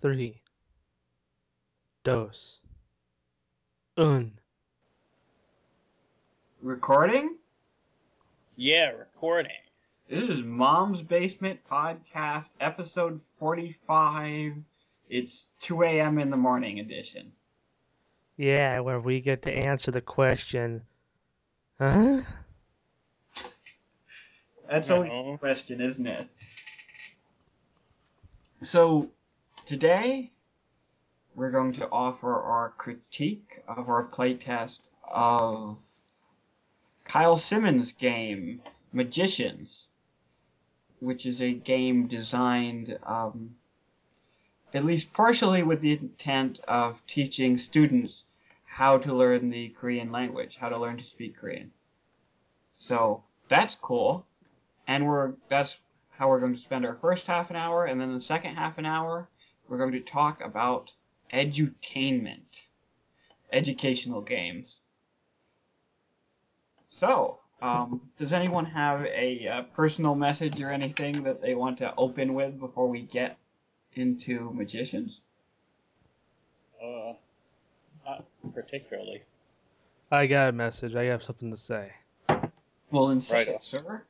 three, dos, un. Recording? Yeah, recording. This is Mom's Basement Podcast, episode 45. It's 2 a.m. in the morning edition. Yeah, where we get to answer the question, huh? That's always the question, isn't it? So, today we're going to offer our critique of our playtest of Kyle Simons' game, Magicians, which is a game designed um, at least partially with the intent of teaching students how to learn the Korean language, how to learn to speak Korean. So, that's cool and we're that's how we're going to spend our first half an hour, and then the second half an hour, we're going to talk about edutainment, educational games. So, um, does anyone have a uh, personal message or anything that they want to open with before we get into magicians? Uh, not particularly. I got a message. I have something to say. Well, then say Right. it, sir.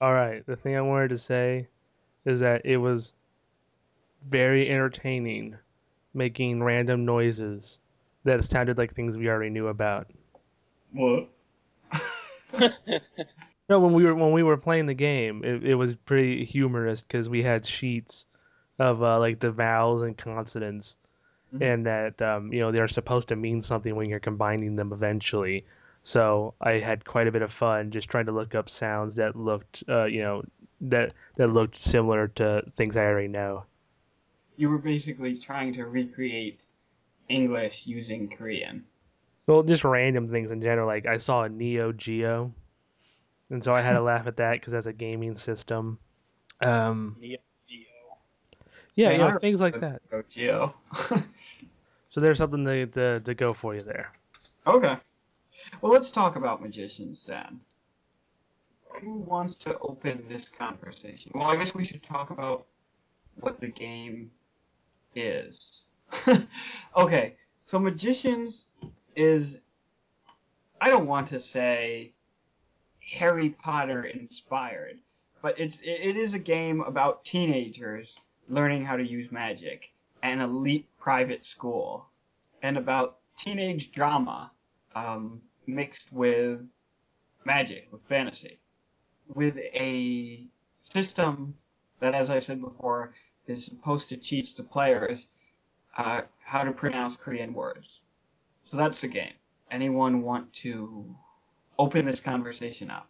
All right, the thing I wanted to say is that it was very entertaining making random noises that sounded like things we already knew about. What? No, when we were when we were playing the game, it, it was pretty humorous because we had sheets of uh, like the vowels and consonants, Mhm. and that um, you know they're supposed to mean something when you're combining them eventually. So I had quite a bit of fun just trying to look up sounds that looked, uh, you know, that that looked similar to things I already know. You were basically trying to recreate English using Korean. Well, just random things in general. Like I saw a Neo Geo, and so I had to laugh at that because that's a gaming system. Um, Neo Geo. yeah, you know, things like that. Go Geo. So there's something to, to, to go for you there. okay. Well, let's talk about magicians then. Who wants to open this conversation? Well, I guess we should talk about what the game is. okay, so magicians is I don't want to say Harry Potter inspired, but it's it is a game about teenagers learning how to use magic an elite private school and about teenage drama um, mixed with magic, with fantasy, with a system that, as I said before, is supposed to teach the players uh, how to pronounce Korean words. So that's the game. Anyone want to open this conversation up?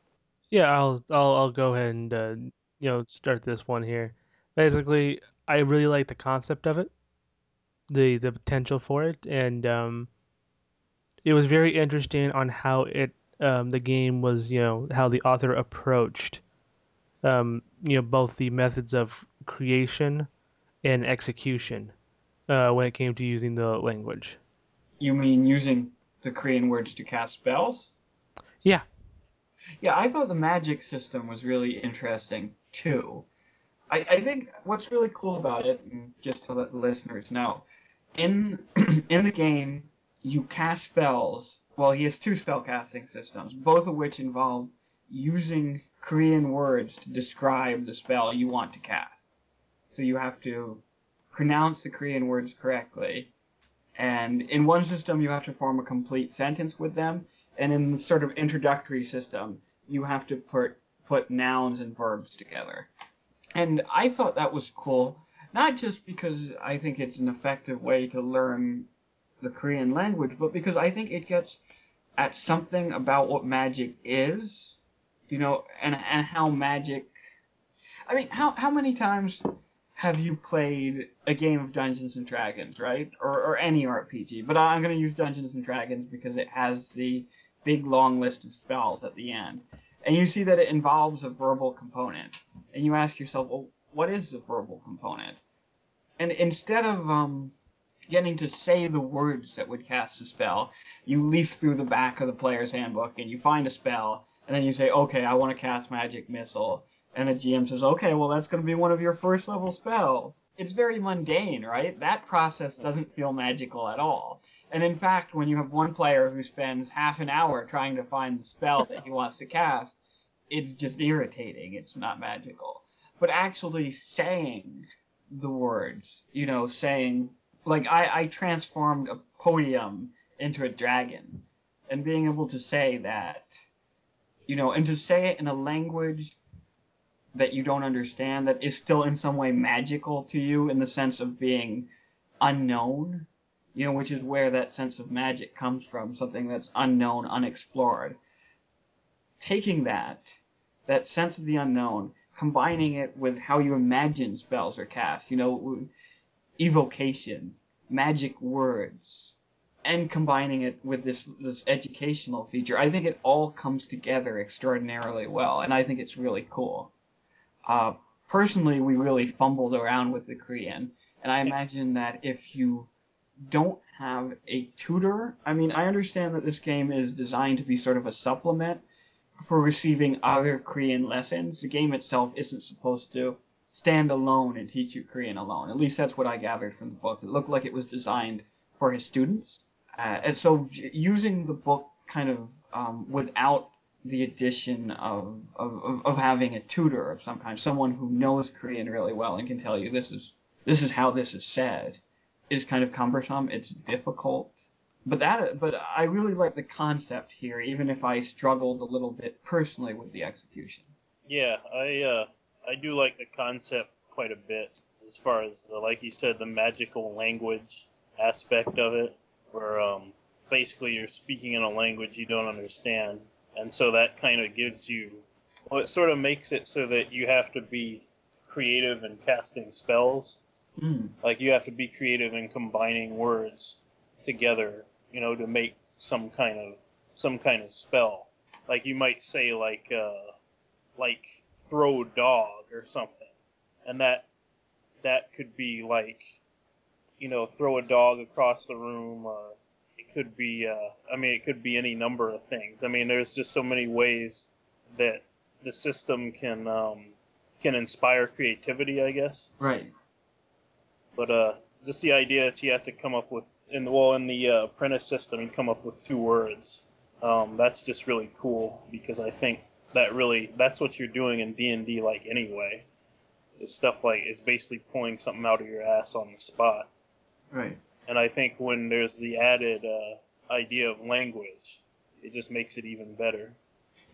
Yeah, I'll I'll I'll go ahead and uh, you know start this one here. Basically, I really like the concept of it, the the potential for it, and um, it was very interesting on how it um, the game was you know how the author approached um, you know both the methods of creation and execution uh, when it came to using the language. You mean using the Korean words to cast spells? Yeah. Yeah, I thought the magic system was really interesting too. I, I think what's really cool about it, and just to let the listeners know, in in the game you cast spells. Well, he has two spell casting systems, both of which involve using Korean words to describe the spell you want to cast. So you have to pronounce the Korean words correctly. And in one system, you have to form a complete sentence with them, and in the sort of introductory system, you have to put put nouns and verbs together. And I thought that was cool, not just because I think it's an effective way to learn the Korean language, but because I think it gets at something about what magic is, you know, and and how magic. I mean, how how many times have you played a game of Dungeons and Dragons, right? Or or any RPG, but I'm going to use Dungeons and Dragons because it has the big long list of spells at the end. And you see that it involves a verbal component. And you ask yourself, well, what is the verbal component? And instead of um, getting to say the words that would cast the spell, you leaf through the back of the player's handbook and you find a spell, and then you say, okay, I want to cast Magic Missile. And the GM says, okay, well, that's going to be one of your first level spells. it's very mundane, right? That process doesn't feel magical at all. And in fact, when you have one player who spends half an hour trying to find the spell that he wants to cast, it's just irritating. It's not magical. But actually saying the words, you know, saying like I, I transformed a podium into a dragon and being able to say that you know and to say it in a language that you don't understand that is still in some way magical to you in the sense of being unknown you know which is where that sense of magic comes from something that's unknown unexplored. Taking that that sense of the unknown combining it with how you imagine spells are cast you know evocation magic words and combining it with this this educational feature i think it all comes together extraordinarily well and i think it's really cool uh, personally we really fumbled around with the korean and i imagine that if you don't have a tutor i mean i understand that this game is designed to be sort of a supplement for receiving other korean lessons. The game itself isn't supposed to stand alone and teach you korean alone. At least that's what i gathered from the book. It looked like it was designed for his students. Uh, and so using the book kind of um, without the addition of, of, of- having a tutor of some kind, someone who knows Korean really well and can tell you this is this is how this is said, is kind of cumbersome. It's difficult, but that but I really like the concept here, even if I struggled a little bit personally with the execution. Yeah, I uh, I do like the concept quite a bit as far as uh, like you said the magical language aspect of it, where um, basically you're speaking in a language you don't understand, and so that kind of gives you well, it sort of makes it so that you have to be creative in casting spells. Mm, Like you have to be creative in combining words together, you know, to make some kind of some kind of spell. Like you might say like uh, like throw dog or something, and that that could be like you know throw a dog across the room, or could be uh, I mean it could be any number of things. I mean there's just so many ways that the system can um, can inspire creativity, I guess. right. But uh, just the idea that you have to come up with in the well in the uh, apprentice system, you come up with two words. Um, that's just really cool because I think that really that's what you're doing in D and D like anyway. Is stuff like is basically pulling something out of your ass on the spot. Right. And I think when there's the added uh, idea of language, it just makes it even better.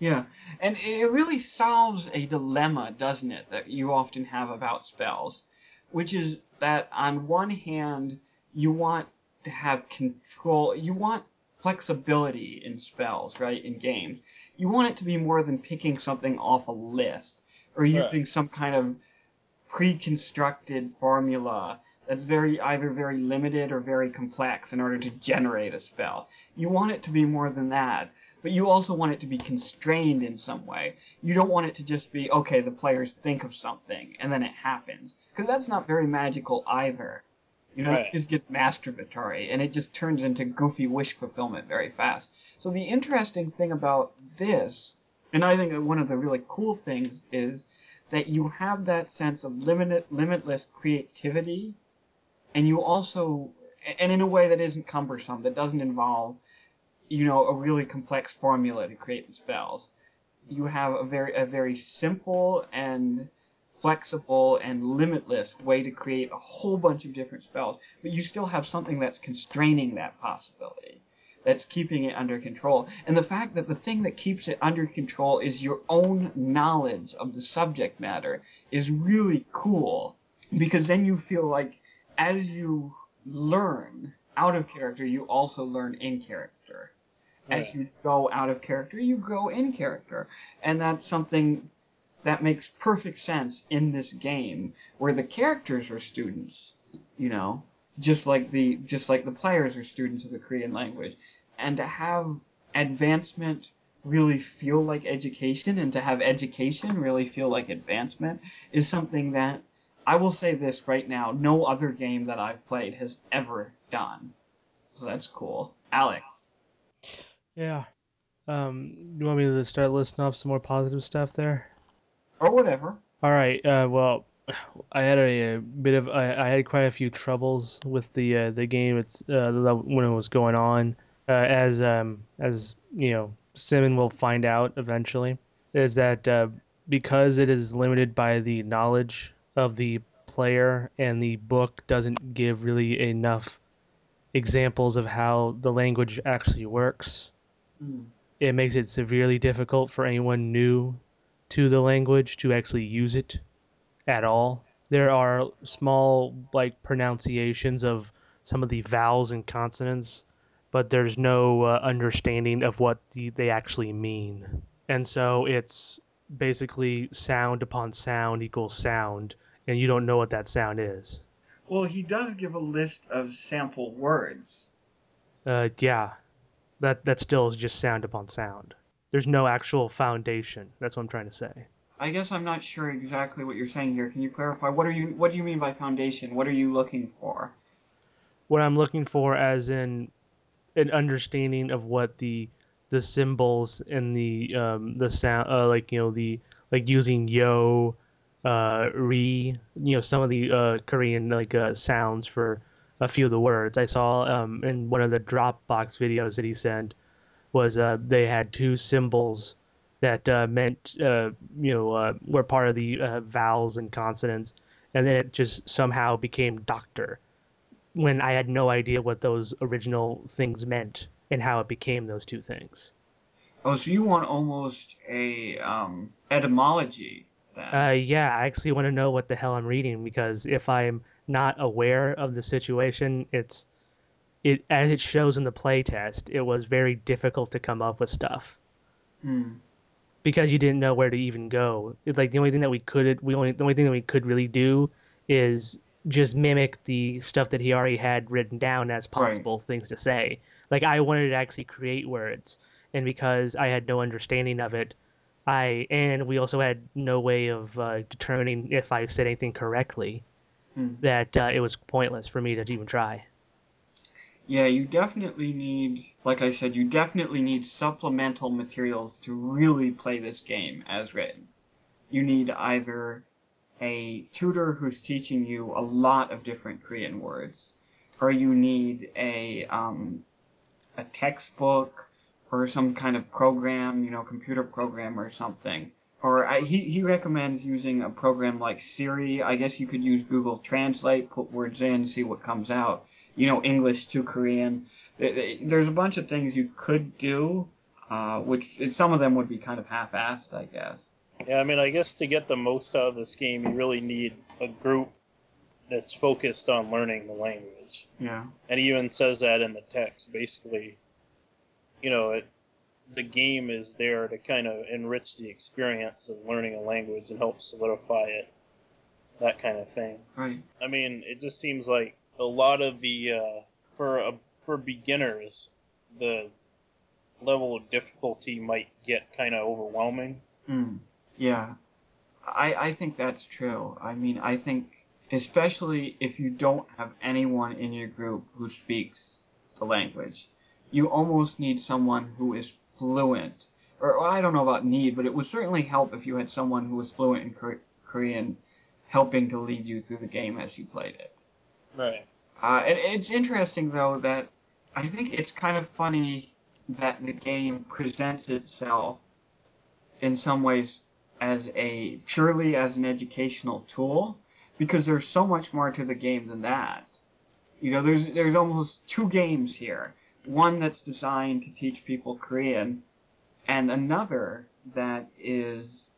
Yeah, and it really solves a dilemma, doesn't it, that you often have about spells, which is that on one hand, you want to have control, you want flexibility in spells, right, in games. You want it to be more than picking something off a list or Right. using some kind of pre-constructed formula that's very either very limited or very complex in order to generate a spell. You want it to be more than that but you also want it to be constrained in some way. You don't want it to just be, okay, the players think of something and then it happens. Because that's not very magical either. You know, Right. it just gets masturbatory and it just turns into goofy wish fulfillment very fast. So the interesting thing about this, and I think one of the really cool things is that you have that sense of limited, limitless creativity, and you also, and in a way that isn't cumbersome, that doesn't involve you know, a really complex formula to create the spells. You have a very a very simple and flexible and limitless way to create a whole bunch of different spells, but you still have something that's constraining that possibility. That's keeping it under control. And the fact that the thing that keeps it under control is your own knowledge of the subject matter is really cool because then you feel like as you learn out of character, you also learn in character as you go out of character, you grow in character. And that's something that makes perfect sense in this game, where the characters are students, you know, just like the just like the players are students of the Korean language. And to have advancement really feel like education and to have education really feel like advancement is something that I will say this right now, no other game that I've played has ever done. So that's cool. Alex. Yeah. Um, you want me to start listing off some more positive stuff there? Or whatever. All right. Uh, well, I had a, a bit of I, I had quite a few troubles with the uh, the game. It's uh, when it was going on, uh, as um as you know, Simon will find out eventually, is that uh, because it is limited by the knowledge of the player and the book doesn't give really enough examples of how the language actually works. Mm. It makes it severely difficult for anyone new to the language to actually use it at all. There are small like pronunciations of some of the vowels and consonants, but there's no uh, understanding of what the, they actually mean. And so it's basically sound upon sound equals sound, and you don't know what that sound is. Well, he does give a list of sample words. Uh, yeah, that that still is just sound upon sound. There's no actual foundation. That's what I'm trying to say. I guess I'm not sure exactly what you're saying here. Can you clarify? What are you What do you mean by foundation? What are you looking for? What I'm looking for, as in an understanding of what the the symbols and the um, the sound, uh, like you know the like using yo, uh, re, you know some of the uh, Korean like uh, sounds for a few of the words. I saw um, in one of the Dropbox videos that he sent was uh, they had two symbols that uh, meant uh, you know uh, were part of the uh, vowels and consonants, and then it just somehow became doctor when I had no idea what those original things meant and how it became those two things. Oh, so you want almost a um, etymology? Uh, yeah, I actually want to know what the hell I'm reading because if I'm not aware of the situation, it's it as it shows in the playtest, it was very difficult to come up with stuff Hmm. because you didn't know where to even go. It's like the only thing that we could we only the only thing that we could really do is just mimic the stuff that he already had written down as Right. possible things to say. Like I wanted to actually create words, and because I had no understanding of it, I and we also had no way of uh, determining if I said anything correctly. Hmm. That uh, it was pointless for me to even try. Yeah, you definitely need, like I said, you definitely need supplemental materials to really play this game as written. You need either a tutor who's teaching you a lot of different Korean words, or you need a um, a textbook or some kind of program, you know, computer program or something. Or I, he he recommends using a program like Siri. I guess you could use Google Translate, put words in, see what comes out. You know, English to Korean. There's a bunch of things you could do, uh, which some of them would be kind of half-assed, I guess. Yeah, I mean, I guess to get the most out of this game, you really need a group that's focused on learning the language. Yeah. And he even says that in the text. Basically, you know, it, the game is there to kind of enrich the experience of learning a language and help solidify it, that kind of thing. Right. I mean, it just seems like a lot of the uh, for a, for beginners, the level of difficulty might get kind of overwhelming. Mm. Yeah. I I think that's true. I mean, I think especially if you don't have anyone in your group who speaks the language, you almost need someone who is fluent. Or well, I don't know about need, but it would certainly help if you had someone who was fluent in Kor- Korean helping to lead you through the game as you played it. Right. Uh, it, it's interesting though that I think it's kind of funny that the game presents itself in some ways as a purely as an educational tool because there's so much more to the game than that. You know, there's there's almost two games here. One that's designed to teach people Korean and another that is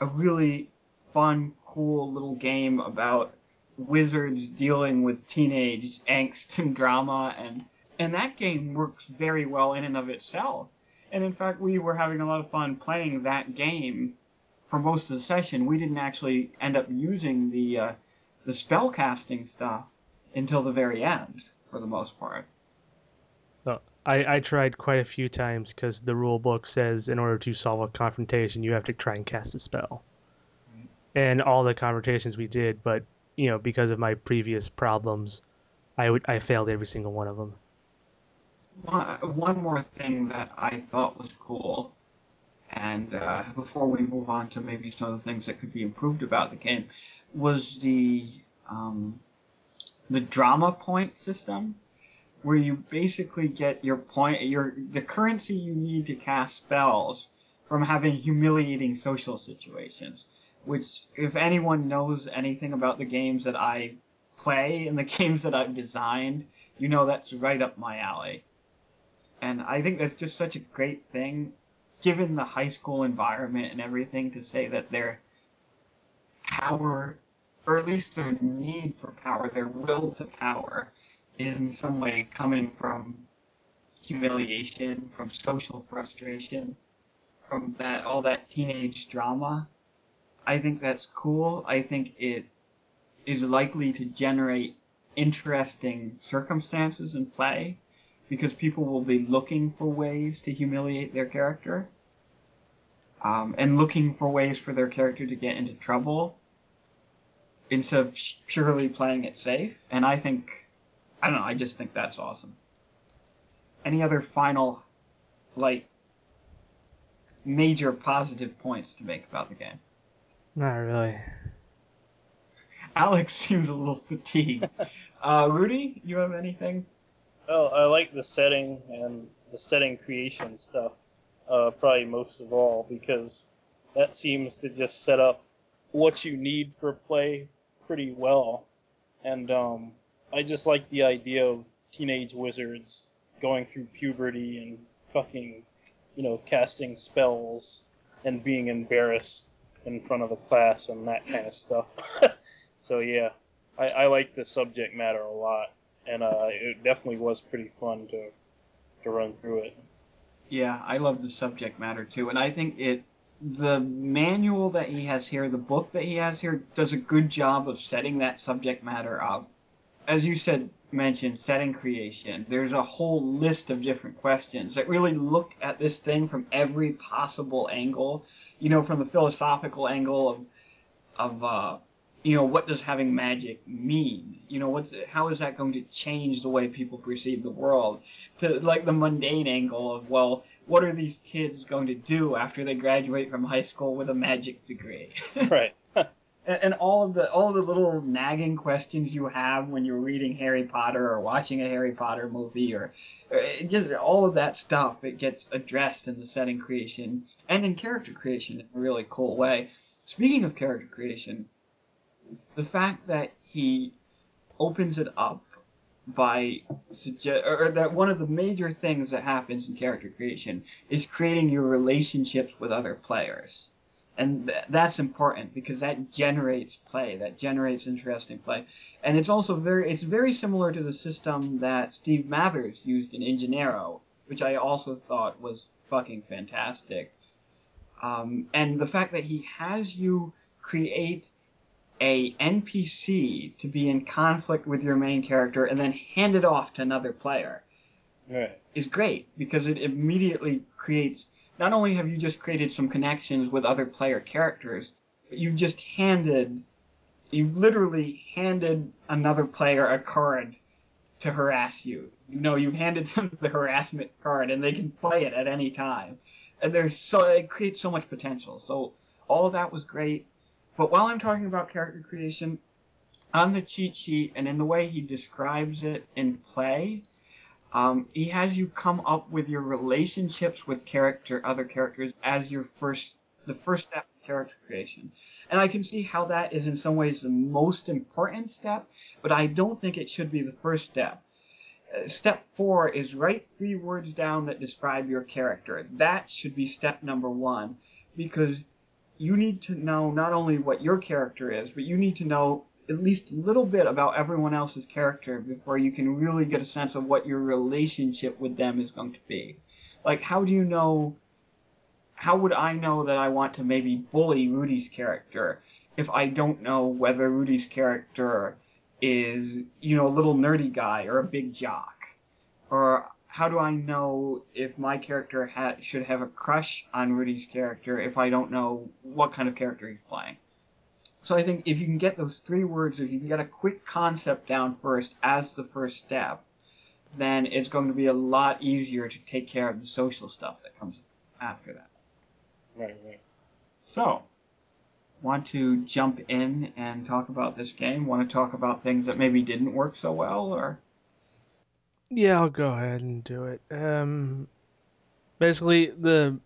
a really fun, cool little game about wizards dealing with teenage angst and drama and and that game works very well in and of itself. And in fact, we were having a lot of fun playing that game for most of the session. We didn't actually end up using the uh, the spell casting stuff until the very end, for the most part. So I, I tried quite a few times because the rule book says in order to solve a confrontation, you have to try and cast a spell. Right. And all the confrontations we did, but you know, because of my previous problems, I would I failed every single one of them. One, one more thing that I thought was cool, and uh, before we move on to maybe some of the things that could be improved about the game, was the um, the drama point system, where you basically get your point, your the currency you need to cast spells from having humiliating social situations. Which, if anyone knows anything about the games that I play and the games that I've designed, you know that's right up my alley. And I think that's just such a great thing, given the high school environment and everything, to say that their power, or at least their need for power, their will to power, is in some way coming from humiliation, from social frustration, from that all that teenage drama. I think that's cool. I think it is likely to generate interesting circumstances in play because people will be looking for ways to humiliate their character um, and looking for ways for their character to get into trouble instead of purely playing it safe. And I think, I don't know, I just think that's awesome. Any other final, like, major positive points to make about the game? Not really. Alex seems a little fatigued. Uh, Rudy, you have anything? Well, I like the setting and the setting creation stuff, uh, probably most of all, because that seems to just set up what you need for play pretty well. And um, I just like the idea of teenage wizards going through puberty and fucking, you know, casting spells and being embarrassed in front of the class and that kind of stuff. so yeah, I, I like the subject matter a lot, and uh, it definitely was pretty fun to to run through it. Yeah, I love the subject matter too, and I think it the manual that he has here, the book that he has here, does a good job of setting that subject matter up. As you said, mentioned setting creation. There's a whole list of different questions that really look at this thing from every possible angle. You know, from the philosophical angle of of uh, you know what does having magic mean? You know, what's how is that going to change the way people perceive the world? To like the mundane angle of well, what are these kids going to do after they graduate from high school with a magic degree? right. And, all of the all of the little nagging questions you have when you're reading Harry Potter or watching a Harry Potter movie or, or just all of that stuff it gets addressed in the setting creation and in character creation in a really cool way. Speaking of character creation, the fact that he opens it up by suggest or that one of the major things that happens in character creation is creating your relationships with other players and th- that's important because that generates play that generates interesting play and it's also very it's very similar to the system that steve mathers used in ingeniero which i also thought was fucking fantastic um, and the fact that he has you create a npc to be in conflict with your main character and then hand it off to another player Right. is great because it immediately creates not only have you just created some connections with other player characters, but you've just handed you literally handed another player a card to harass you. You know, you've handed them the harassment card and they can play it at any time. And there's so it creates so much potential. So all that was great. But while I'm talking about character creation, on the cheat sheet and in the way he describes it in play, um, he has you come up with your relationships with character, other characters, as your first, the first step in character creation. And I can see how that is in some ways the most important step, but I don't think it should be the first step. Uh, step four is write three words down that describe your character. That should be step number one, because you need to know not only what your character is, but you need to know at least a little bit about everyone else's character before you can really get a sense of what your relationship with them is going to be. Like, how do you know? How would I know that I want to maybe bully Rudy's character if I don't know whether Rudy's character is, you know, a little nerdy guy or a big jock? Or how do I know if my character ha- should have a crush on Rudy's character if I don't know what kind of character he's playing? So I think if you can get those three words, if you can get a quick concept down first as the first step, then it's going to be a lot easier to take care of the social stuff that comes after that. Right. Right. So, want to jump in and talk about this game? Want to talk about things that maybe didn't work so well, or? Yeah, I'll go ahead and do it. Um, basically, the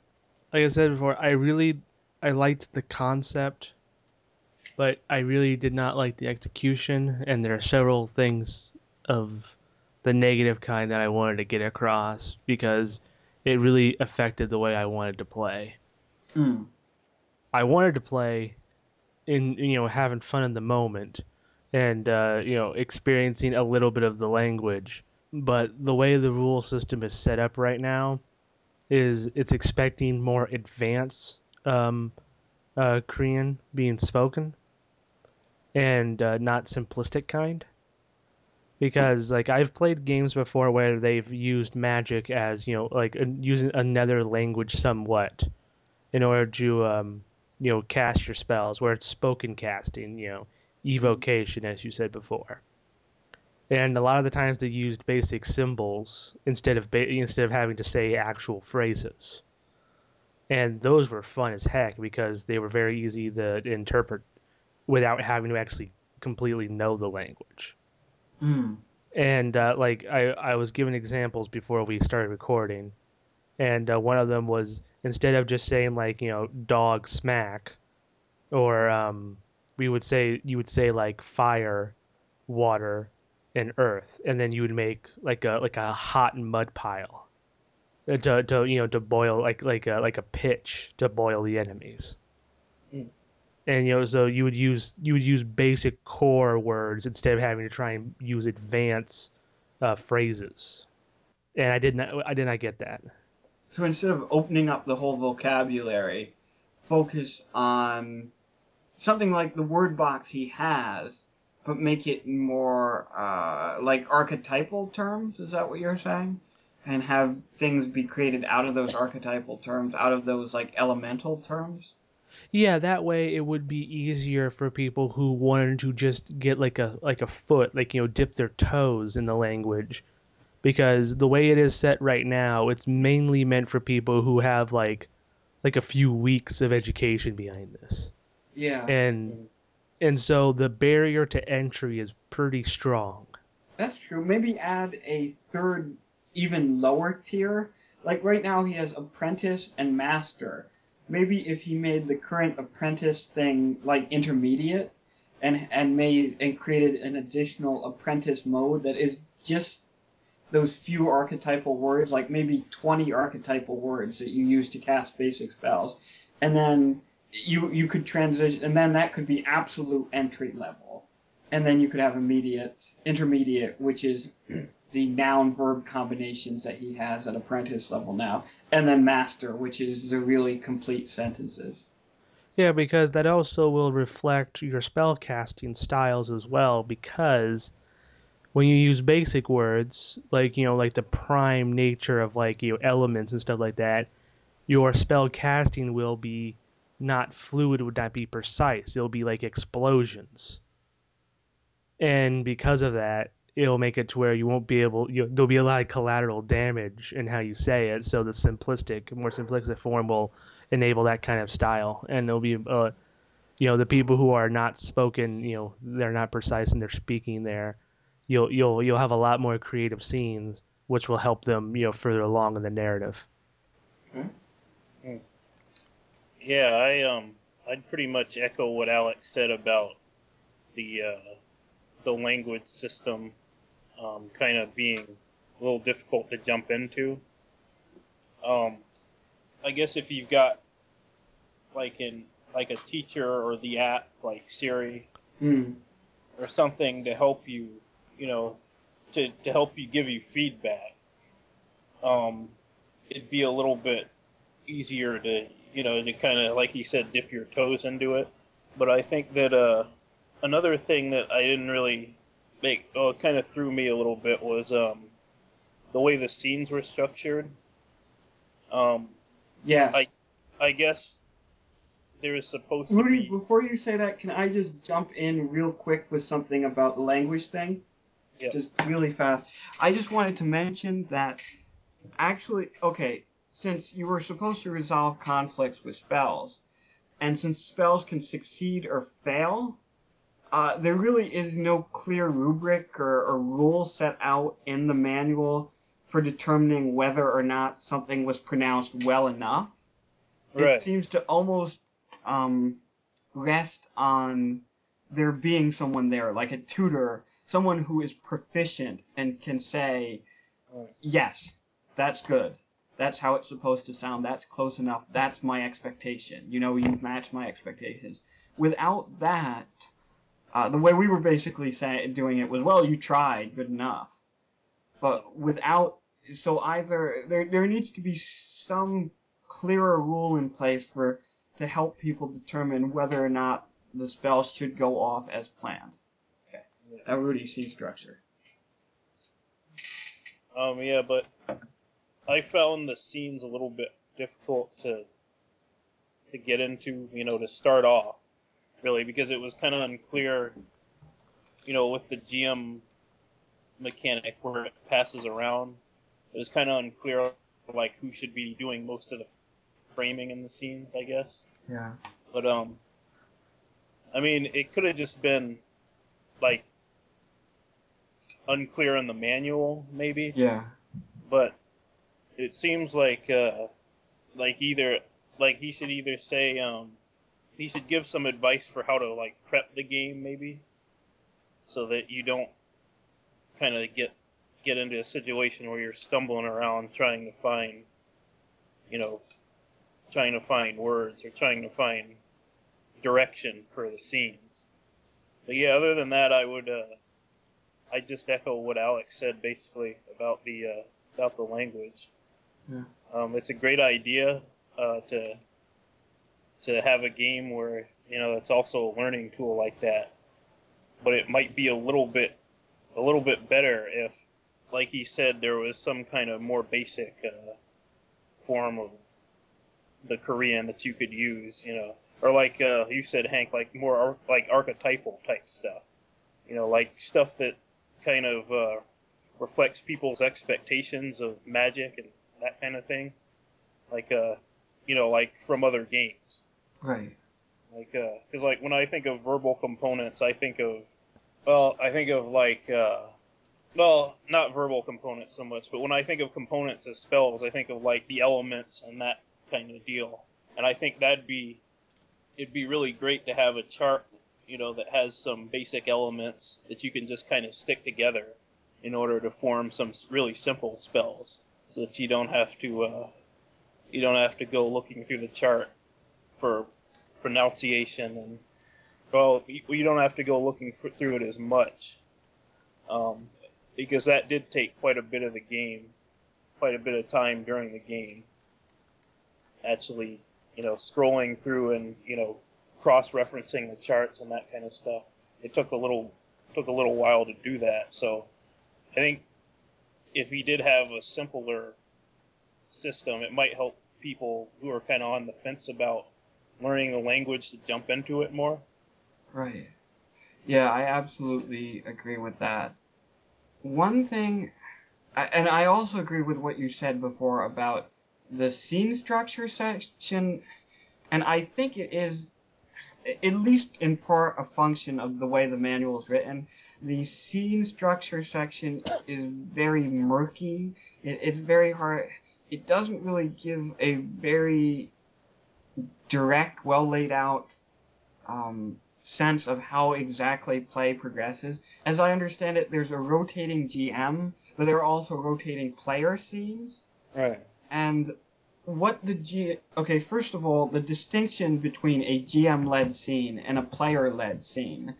like I said before, I really I liked the concept, but I really did not like the execution, and there are several things of the negative kind that I wanted to get across because it really affected the way I wanted to play. Hmm. I wanted to play in you know having fun in the moment and uh, you know experiencing a little bit of the language but the way the rule system is set up right now is it's expecting more advanced um, uh, Korean being spoken and uh, not simplistic kind. Because like I've played games before where they've used magic as you know like using another language somewhat in order to um, you know cast your spells where it's spoken casting you know evocation as you said before. And a lot of the times they used basic symbols instead of ba- instead of having to say actual phrases. And those were fun as heck because they were very easy to interpret without having to actually completely know the language Hmm. and uh, like I, I was given examples before we started recording and uh, one of them was instead of just saying like you know dog smack or um, we would say you would say like fire water and earth and then you would make like a like a hot mud pile uh, to, to you know to boil like like a like a pitch to boil the enemies Mm. And you know so you would use you would use basic core words instead of having to try and use advanced uh, phrases and i did not i did not get that So instead of opening up the whole vocabulary, focus on something like the word box he has, but make it more uh, like archetypal terms. Is that what you're saying? And have things be created out of those archetypal terms, out of those like elemental terms. Yeah, that way it would be easier for people who wanted to just get like a like a foot, like you know, dip their toes in the language. Because the way it is set right now, it's mainly meant for people who have like like a few weeks of education behind this. Yeah, And and so the barrier to entry is pretty strong. that's true. Maybe add a third, even lower tier. Like right now, he has apprentice and master. Maybe if he made the current apprentice thing like intermediate, and and made and created an additional apprentice mode that is just those few archetypal words, like maybe 20 archetypal words that you use to cast basic spells, and then you you could transition, and then that could be absolute entry level, and then you could have immediate, intermediate, which is the noun verb combinations that he has at apprentice level now, and then master, which is the really complete sentences. Yeah, because that also will reflect your spell casting styles as well because when you use basic words like you know like the prime nature of like you know elements and stuff like that your spell casting will be not fluid would not be precise it'll be like explosions and because of that it'll make it to where you won't be able you there'll be a lot of collateral damage in how you say it. So the simplistic more simplistic form will enable that kind of style. And there'll be uh, you know the people who are not spoken you know they're not precise in their speaking there you'll you'll you'll have a lot more creative scenes which will help them you know further along in the narrative. Yeah, I um, I'd pretty much echo what Alex said about the uh, the language system um, kind of being a little difficult to jump into. Um, I guess if you've got like in like a teacher or the app like Siri Hmm. or something to help you, you know, to, to help you give you feedback, um, it'd be a little bit easier to, you know, to kind of, like you said, dip your toes into it. But I think that uh, another thing that I didn't really make, oh, it kind of threw me a little bit was um, the way the scenes were structured. Um, Yes. I- I guess there is supposed to Rudy, be. before you say that, can I just jump in real quick with something about the language thing? Yep. Just really fast. I just wanted to mention that actually, okay, since you were supposed to resolve conflicts with spells, and since spells can succeed or fail, uh, there really is no clear rubric or, or rule set out in the manual for determining whether or not something was pronounced well enough. Right. It seems to almost um, rest on there being someone there, like a tutor, someone who is proficient and can say, Right. yes, that's good. That's how it's supposed to sound. That's close enough. That's my expectation. You know, you match my expectations. Without that, uh, the way we were basically saying doing it was, well, you tried, good enough. But without, so either there there needs to be some clearer rule in place for to help people determine whether or not the spell should go off as planned. Okay, a Rudy C structure. Um, yeah, but I found the scenes a little bit difficult to to get into, you know, to start off, really, because it was kind of unclear, you know, with the GM mechanic where it passes around. It was kind of unclear, like who should be doing most of the framing in the scenes, I guess. Yeah. But um, I mean, it could have just been like unclear in the manual, maybe Yeah. but it seems like uh, like either like he should either say um, he should give some advice for how to like prep the game maybe so that you don't kind of get get into a situation where you're stumbling around trying to find you know trying to find words or trying to find direction for the scenes but yeah other than that i would uh, i just echo what alex said basically about the uh, about the language Yeah. um, it's a great idea uh, to to have a game where you know it's also a learning tool like that. But it might be a little bit a little bit better if, like he said, there was some kind of more basic uh, form of the Korean that you could use, you know, or like uh, you said, Hank, like more ar- like archetypal type stuff, you know, like stuff that kind of uh, reflects people's expectations of magic and that kind of thing, like uh, you know, like from other games. Right. Like, uh 'cause like when I think of verbal components, I think of, well, I think of like, uh, well, not verbal components so much, but when I think of components as spells, I think of like the elements and that kind of deal. And I think that'd be, it'd be really great to have a chart, you know, that has some basic elements that you can just kind of stick together in order to form some really simple spells, so that you don't have to, uh, you don't have to go looking through the chart for pronunciation and well you don't have to go looking for, through it as much. Um, because that did take quite a bit of the game quite a bit of time during the game. Actually you know scrolling through and you know cross-referencing the charts and that kind of stuff. It took a little took a little while to do that. So i think if we did have a simpler system it might help people who are kind of on the fence about learning the language to jump into it more. Right. Yeah, I absolutely agree with that. One thing, and I also agree with what you said before about the scene structure section, and I think it is, at least in part, a function of the way the manual is written. The scene structure section is very murky. It, it's very hard. It doesn't really give a very direct, well laid out um, sense of how exactly play progresses. As I understand it, there's a rotating GM, but there are also rotating player scenes. Right. And what the G okay, first of all, the distinction between a GM led scene and a player led scene.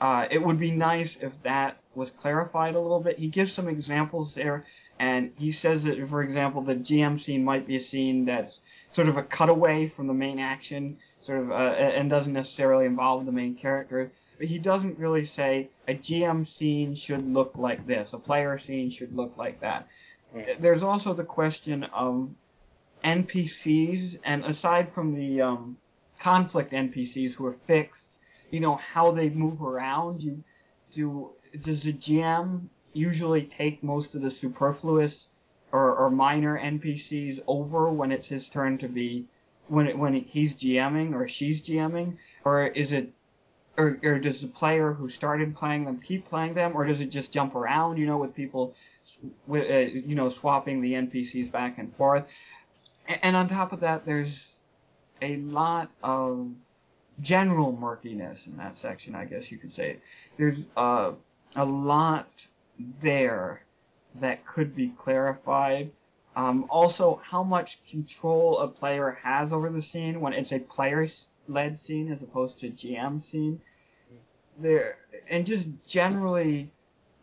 Uh, it would be nice if that was clarified a little bit. He gives some examples there, and he says that, for example, the GM scene might be a scene that's sort of a cutaway from the main action, sort of, uh, and doesn't necessarily involve the main character. But he doesn't really say a GM scene should look like this, a player scene should look like that. There's also the question of NPCs, and aside from the um, conflict NPCs who are fixed, you know how they move around. You do does the GM usually take most of the superfluous or, or minor NPCs over when it's his turn to be when it, when he's GMing or she's GMing, or is it or, or does the player who started playing them keep playing them, or does it just jump around, you know, with people, with uh, you know, swapping the NPCs back and forth? And on top of that, there's a lot of general murkiness in that section, I guess you could say. There's uh, a lot there that could be clarified. Um, also, how much control a player has over the scene when it's a player led scene as opposed to GM scene. There and just generally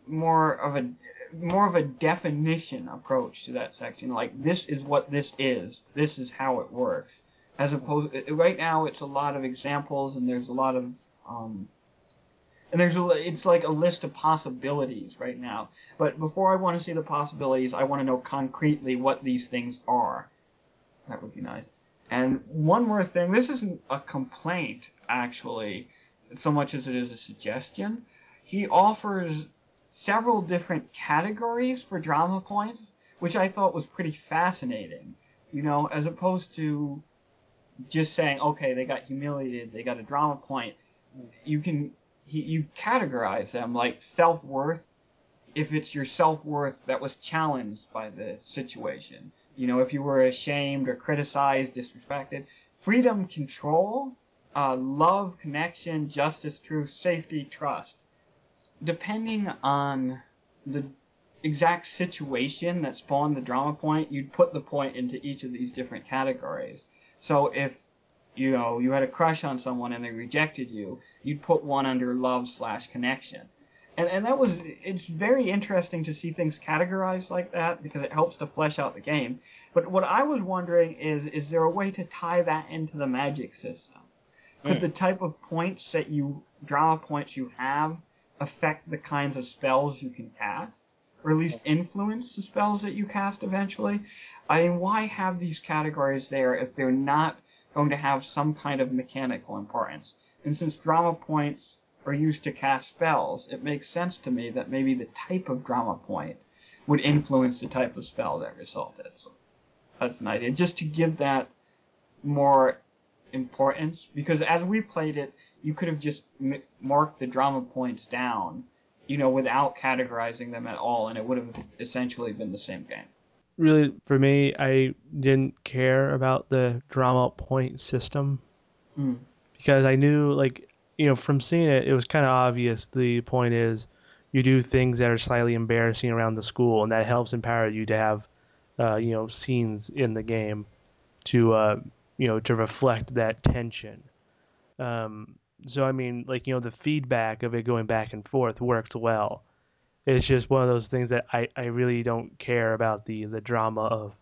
more of a more of a definition approach to that section. Like this is what this is. This is how it works. As opposed right now, it's a lot of examples and there's a lot of um, and there's a, it's like a list of possibilities right now. But before I want to see the possibilities, I want to know concretely what these things are. That would be nice. And one more thing, this isn't a complaint actually, so much as it is a suggestion. He offers several different categories for drama points, which I thought was pretty fascinating. You know, as opposed to just saying, okay, they got humiliated, they got a drama point. You can he, you categorize them like self worth. If it's your self worth that was challenged by the situation, you know, if you were ashamed or criticized, disrespected, freedom, control, uh, love, connection, justice, truth, safety, trust. Depending on the exact situation that spawned the drama point, you'd put the point into each of these different categories. So if you know you had a crush on someone and they rejected you, you'd put one under love slash connection and and that was it's very interesting to see things categorized like that because it helps to flesh out the game. But what I was wondering is is there a way to tie that into the magic system? Could mm. the type of points that you drama points you have affect the kinds of spells you can cast? Or at least influence the spells that you cast eventually? I mean, why have these categories there if they're not going to have some kind of mechanical importance? And since drama points are used to cast spells, it makes sense to me that maybe the type of drama point would influence the type of spell that resulted. So that's an idea. Just to give that more importance, because as we played it, you could have just m- marked the drama points down, you know, without categorizing them at all, and it would have essentially been the same game. Really, for me, I didn't care about the drama point system mm. because I knew, like, you know, from seeing it, it was kind of obvious. The point is, you do things that are slightly embarrassing around the school, and that helps empower you to have, uh, you know, scenes in the game to, uh, you know, to reflect that tension. Um, so I mean, like you know, the feedback of it going back and forth worked well. It's just one of those things that I, I really don't care about the the drama of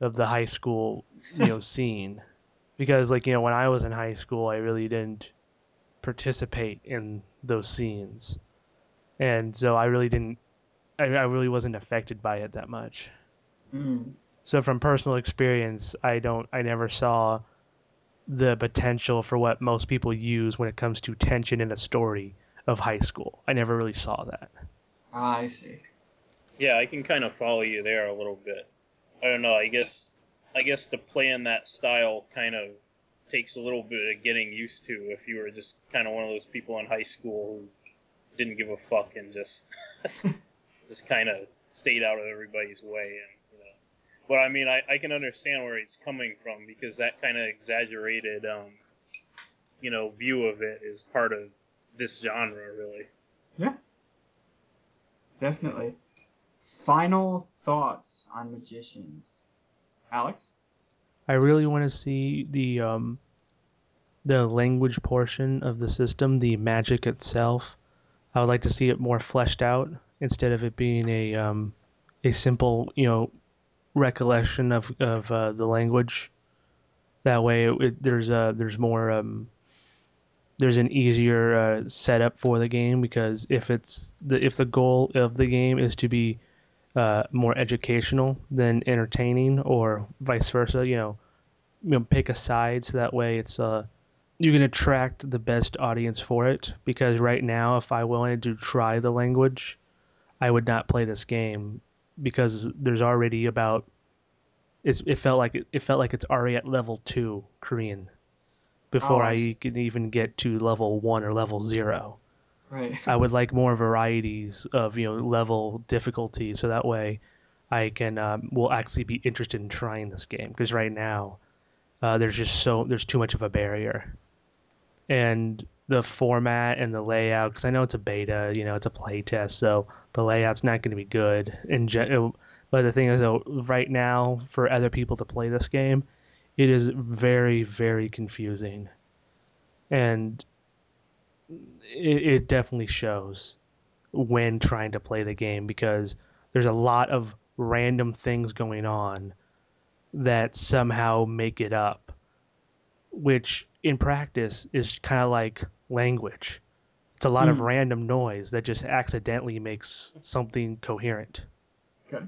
of the high school you know scene because like you know when I was in high school I really didn't participate in those scenes, and so I really didn't. I, I really wasn't affected by it that much. Mm. So from personal experience, I don't. I never saw the potential for what most people use when it comes to tension in a story of high school. I never really saw that. Ah, I see. Yeah, I can kind of follow you there a little bit. I don't know. I guess I guess to play in that style kind of takes a little bit of getting used to if you were just kind of one of those people in high school who didn't give a fuck and just just kind of stayed out of everybody's way and you know but i mean i, I can understand where it's coming from because that kind of exaggerated um, you know view of it is part of this genre really yeah definitely final thoughts on magicians alex I really want to see the um, the language portion of the system, the magic itself. I would like to see it more fleshed out instead of it being a um, a simple, you know, recollection of of uh, the language. That way, it, it, there's a there's more um, there's an easier uh, setup for the game because if it's the if the goal of the game is to be uh, more educational than entertaining, or vice versa. You know, you know, pick a side so that way it's uh you can attract the best audience for it. Because right now, if I wanted to try the language, I would not play this game because there's already about it's, it felt like it, it felt like it's already at level two Korean before Oh, I I, can even get to level one or level zero. Right. I would like more varieties of you know level difficulty, so that way I can um, will actually be interested in trying this game because right now uh, there's just so there's too much of a barrier, and the format and the layout because I know it's a beta, you know it's a play test, so the layout's not going to be good in gen- But the thing is though, right now for other people to play this game, it is very very confusing, and it, it definitely shows when trying to play the game because there's a lot of random things going on that somehow make it up, which in practice is kind of like language. It's a lot of Hmm. random noise that just accidentally makes something coherent. Okay.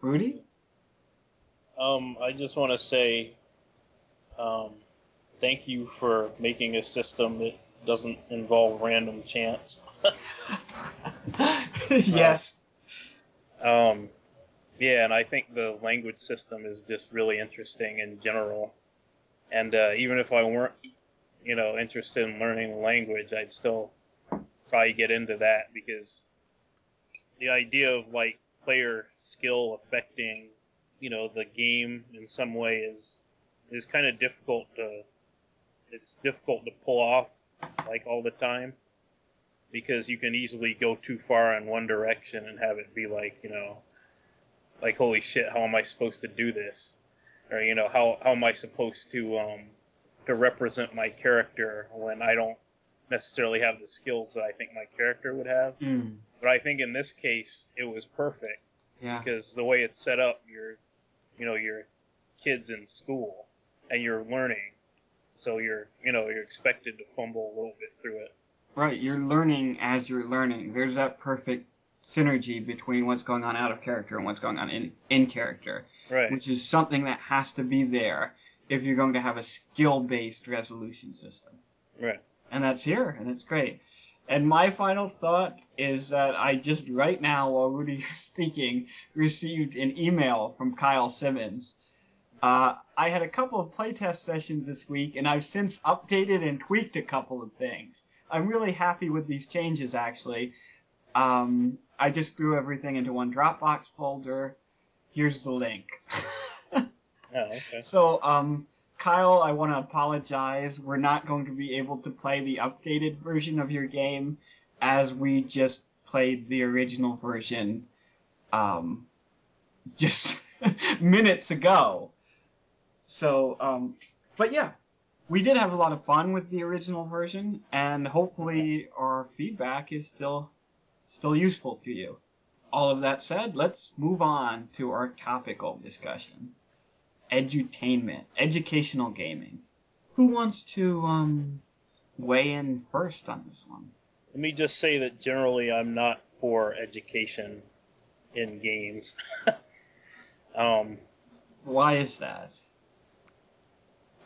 Rudy? Um, I just want to say, um, thank you for making a system that doesn't involve random chance. yes. Um, yeah, and I think the language system is just really interesting in general. And uh, even if I weren't, you know, interested in learning the language, I'd still probably get into that because the idea of like player skill affecting, you know, the game in some way is is kind of difficult to it's difficult to pull off like all the time because you can easily go too far in one direction and have it be like, you know, like holy shit, how am I supposed to do this? Or you know, how how am I supposed to um to represent my character when I don't necessarily have the skills that I think my character would have? Mm. But I think in this case it was perfect Yeah. because the way it's set up, you're you know, you're kids in school and you're learning. So you're you know, you're expected to fumble a little bit through it. Right. You're learning as you're learning. There's that perfect synergy between what's going on out of character and what's going on in, in character, Right. which is something that has to be there if you're going to have a skill based resolution system. Right. and that's here, and it's great. And my final thought is that I just right now, while Rudy was speaking, received an email from Kyle Simons. Uh, I had a couple of playtest sessions this week, and I've since updated and tweaked a couple of things. I'm really happy with these changes, actually. Um, I just threw everything into one Dropbox folder. Here's the link. Oh, okay. So, um, Kyle, I want to apologize. We're not going to be able to play the updated version of your game as we just played the original version um, just minutes ago. So, um, but yeah, we did have a lot of fun with the original version, and hopefully our feedback is still still useful to you. All of that said, let's move on to our topical discussion edutainment, educational gaming. Who wants to um, weigh in first on this one? Let me just say that generally I'm not for education in games. um, Why is that?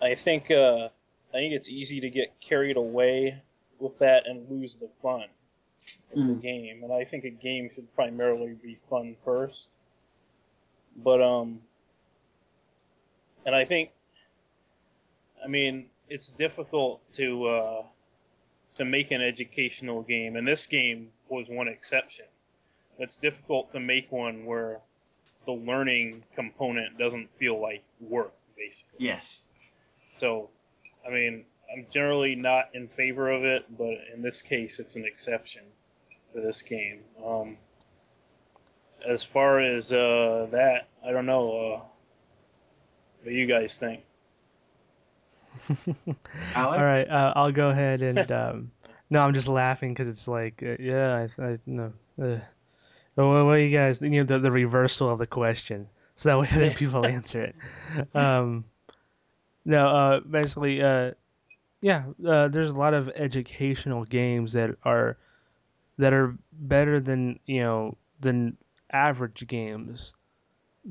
I think uh, I think it's easy to get carried away with that and lose the fun of the Mm. game. And I think a game should primarily be fun first. But um, and I think, I mean, it's difficult to uh, to make an educational game, and this game was one exception. It's difficult to make one where the learning component doesn't feel like work, basically. Yes. So, I mean, I'm generally not in favor of it, but in this case, it's an exception for this game. Um, as far as uh, that, I don't know. Uh, what do you guys think? Alex? All right, uh, I'll go ahead and um, no, I'm just laughing because it's like uh, yeah, I, I no. Uh, what, what you guys? You know the, the reversal of the question, so that way then people answer it. Um, no, uh, basically, uh, yeah, uh, there's a lot of educational games that are that are better than you know than average games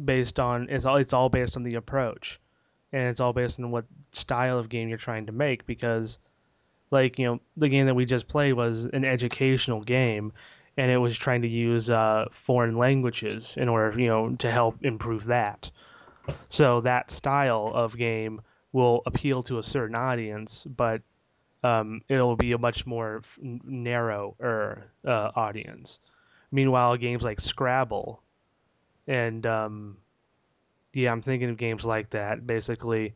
based on it's all it's all based on the approach. And it's all based on what style of game you're trying to make because like you know the game that we just played was an educational game and it was trying to use uh, foreign languages in order you know to help improve that. So that style of game will appeal to a certain audience, but um, it'll be a much more narrower uh, audience. Meanwhile, games like Scrabble and um, yeah, I'm thinking of games like that basically,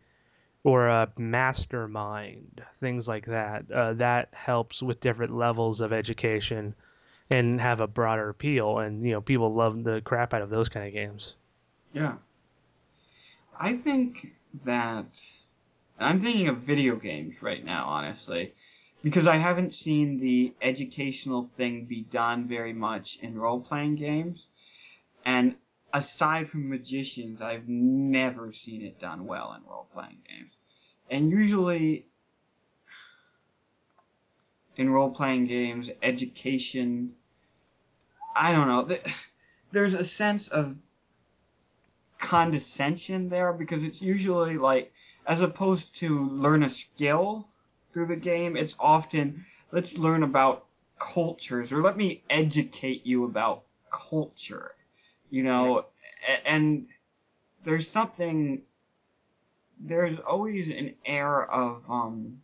or uh, Mastermind, things like that. Uh, that helps with different levels of education and have a broader appeal, and you know people love the crap out of those kind of games. Yeah. I think that I'm thinking of video games right now, honestly, because I haven't seen the educational thing be done very much in role playing games. And aside from magicians, I've never seen it done well in role playing games. And usually in role playing games, education, I don't know, there's a sense of condescension there because it's usually like, as opposed to learn a skill through the game, it's often let's learn about cultures or let me educate you about culture, you know, and there's something, there's always an air of, um,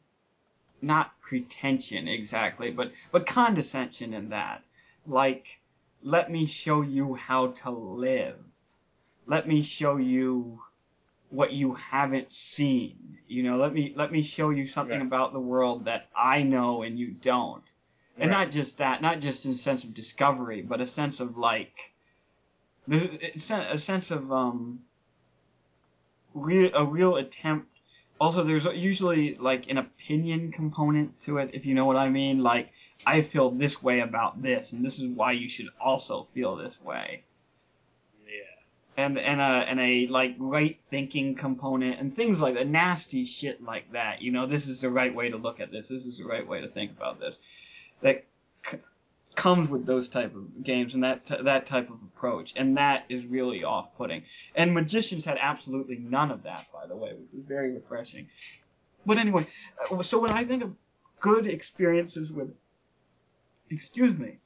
not pretension exactly, but, but condescension in that. Like, let me show you how to live. Let me show you what you haven't seen. You know, let me let me show you something Right. about the world that I know and you don't. And Right. not just that, not just in a sense of discovery, but a sense of like a sense of um real a real attempt also there's usually like an opinion component to it if you know what i mean like i feel this way about this and this is why you should also feel this way. And and a and a like right thinking component and things like that nasty shit like that you know this is the right way to look at this this is the right way to think about this that c- comes with those type of games and that t- that type of approach and that is really off-putting. And magicians had absolutely none of that by the way which was very refreshing. But anyway uh, so when i think of good experiences with excuse me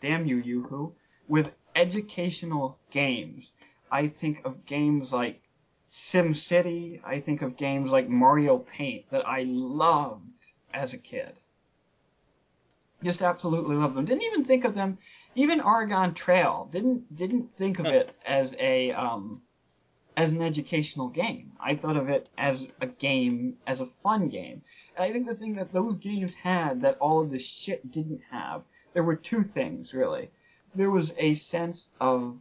damn you yoo-hoo with educational games i think of games like SimCity. I think of games like Mario Paint that I loved as a kid. Just absolutely loved them. Didn't even think of them. Even Oregon Trail didn't didn't think of it as a um, as an educational game. I thought of it as a game, as a fun game. And I think the thing that those games had that all of this shit didn't have, there were two things really. There was a sense of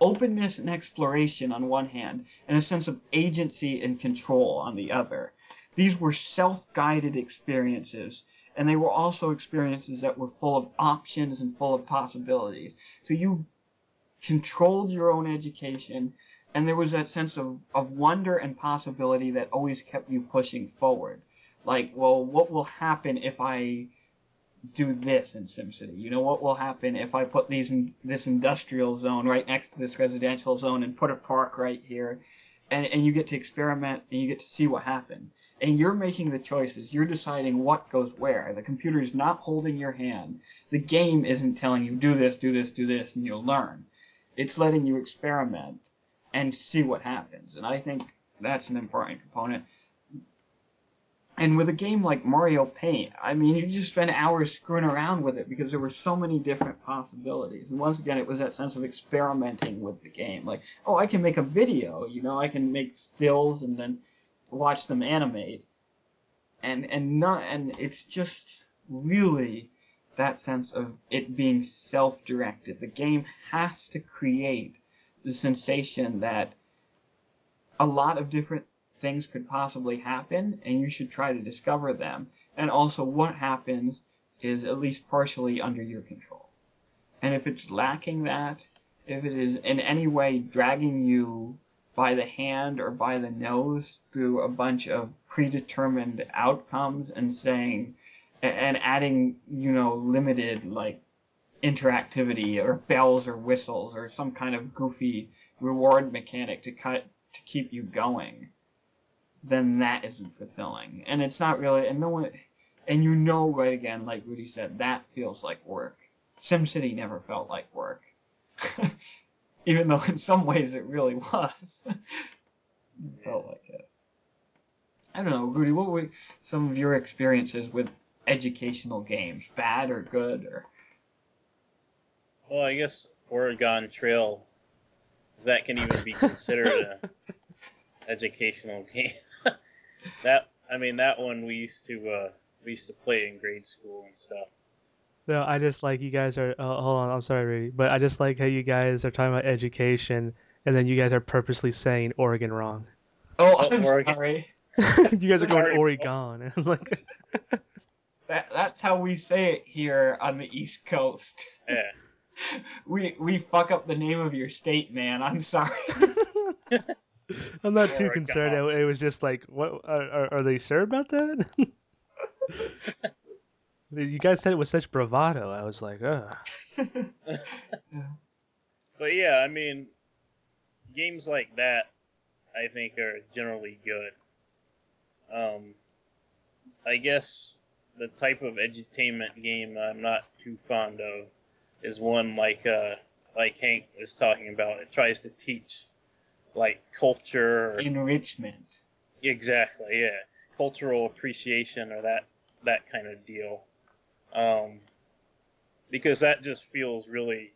openness and exploration on one hand, and a sense of agency and control on the other. These were self guided experiences, and they were also experiences that were full of options and full of possibilities. So you controlled your own education, and there was that sense of, of wonder and possibility that always kept you pushing forward. Like, well, what will happen if I do this in SimCity? You know, what will happen if I put these in this industrial zone right next to this residential zone and put a park right here? And, and you get to experiment and you get to see what happens. And you're making the choices. You're deciding what goes where. The computer's not holding your hand. The game isn't telling you do this, do this, do this, and you'll learn. It's letting you experiment and see what happens. And I think that's an important component. And with a game like Mario Paint, I mean, you just spend hours screwing around with it because there were so many different possibilities. And once again, it was that sense of experimenting with the game. Like, oh, I can make a video, you know, I can make stills and then watch them animate. And and not and it's just really that sense of it being self-directed. The game has to create the sensation that a lot of different things could possibly happen, and you should try to discover them. And also, what happens is at least partially under your control. And if it's lacking that, if it is in any way dragging you by the hand or by the nose through a bunch of predetermined outcomes and saying, and adding, you know, limited, like, interactivity or bells or whistles or some kind of goofy reward mechanic to cut to keep you going then that isn't fulfilling. And it's not really, and no one, and you know right again, like Rudy said, that feels like work. SimCity never felt like work. even though in some ways it really was. It felt like it. I don't know, Rudy. What were some of your experiences with educational games, bad or good, or Well, I guess Oregon Trail, that can even be considered a educational game. That I mean, that one we used to uh, we used to play in grade school and stuff. No, I just like you guys are. Oh, hold on, I'm sorry, Rudy, but I just like how you guys are talking about education, and then you guys are purposely saying Oregon wrong. oh, Oh, I'm Oregon. sorry. you guys are going Oregon. and I was like, That that's how we say it here on the East Coast. Yeah. We we fuck up the name of your state, man. I'm sorry. I'm not too concerned. It, it was just like, what are, are, they sure about that? you guys said it with such bravado. I was like, ugh. But yeah, I mean, games like that, I think, are generally good. Um, I guess the type of edutainment game I'm not too fond of is one like uh, like Hank was talking about. It tries to teach like culture, Enrichment. exactly, yeah, cultural appreciation or that that kind of deal. Um, because that just feels really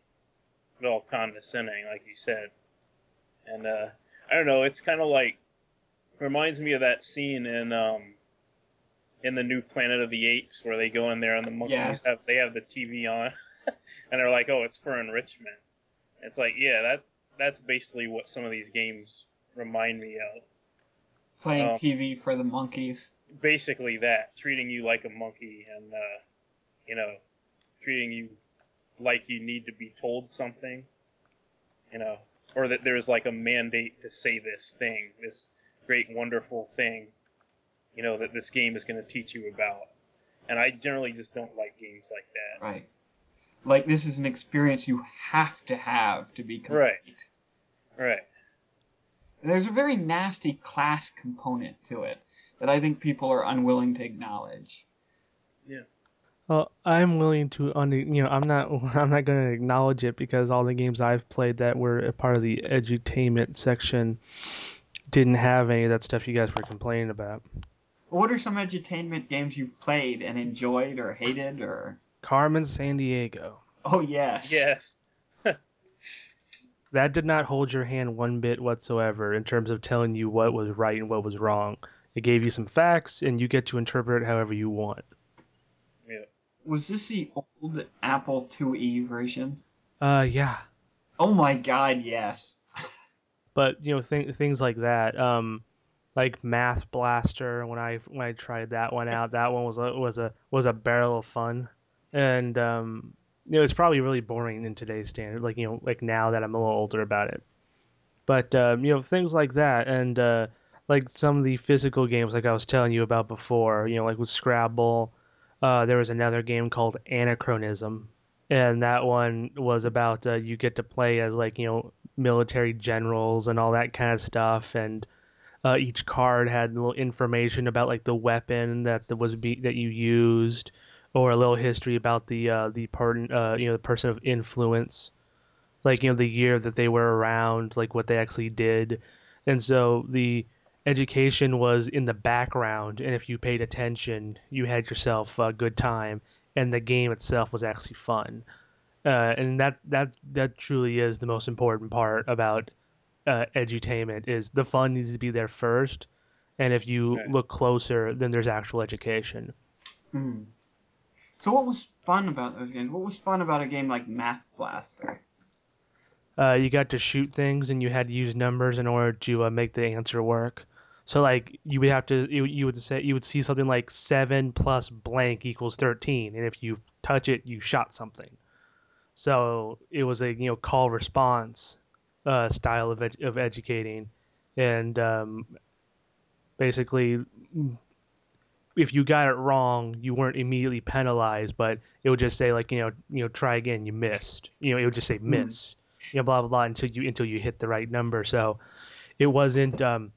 well condescending, like you said. And uh, I don't know, it's kind of like reminds me of that scene in um, in the new Planet of the Apes where they go in there and the monkeys Yes. have they have the TV on, and they're like, "Oh, it's for enrichment." It's like, yeah, that that's basically what some of these games remind me of. Playing Oh. TV for the monkeys. Basically, that treating you like a monkey and uh, you know, treating you like you need to be told something, you know, or that there's like a mandate to say this thing, this great, wonderful thing, you know, that this game is going to teach you about. And I generally just don't like games like that. Right. Like this is an experience you have to have to be complete. Right. Right. And there's a very nasty class component to it that I think people are unwilling to acknowledge. Yeah. Well, I'm willing to under you know I'm not I'm not going to acknowledge it because all the games I've played that were a part of the edutainment section didn't have any of that stuff you guys were complaining about. What are some edutainment games you've played and enjoyed or hated or Carmen Sandiego. Oh yes. Yes. That did not hold your hand one bit whatsoever in terms of telling you what was right and what was wrong. It gave you some facts and you get to interpret it however you want. Yeah. Was this the old Apple IIe version? Uh yeah. Oh my god, yes. but you know th- things like that um like math blaster when i when i tried that one out that one was a was a was a barrel of fun and um you know it's probably really boring in today's standard like you know like now that i'm a little older about it. But um you know things like that and uh like some of the physical games like i was telling you about before you know like with scrabble uh there was another game called anachronism. And that one was about uh, you get to play as like you know military generals and all that kind of stuff. And uh, each card had little information about like the weapon that was be- that you used or a little history about the uh, the part uh, you know the person of influence like you know the year that they were around like what they actually did and so the education was in the background and if you paid attention you had yourself a good time and the game itself was actually fun uh, and that that that truly is the most important part about uh, edutainment is the fun needs to be there first, and if you Right. look closer, then there's actual education. Hmm. So what was fun about those games? What was fun about a game like Math Blaster? Uh, you got to shoot things, and you had to use numbers in order to uh, make the answer work. So like you would have to you, you would say you would see something like seven plus blank equals thirteen, and if you touch it, you shot something. So it was a you know call response uh, style of ed- of educating, and um, basically if you got it wrong, you weren't immediately penalized, but it would just say like you know you know try again, you missed. You know it would just say miss. You know blah blah blah until you until you hit the right number. So it wasn't um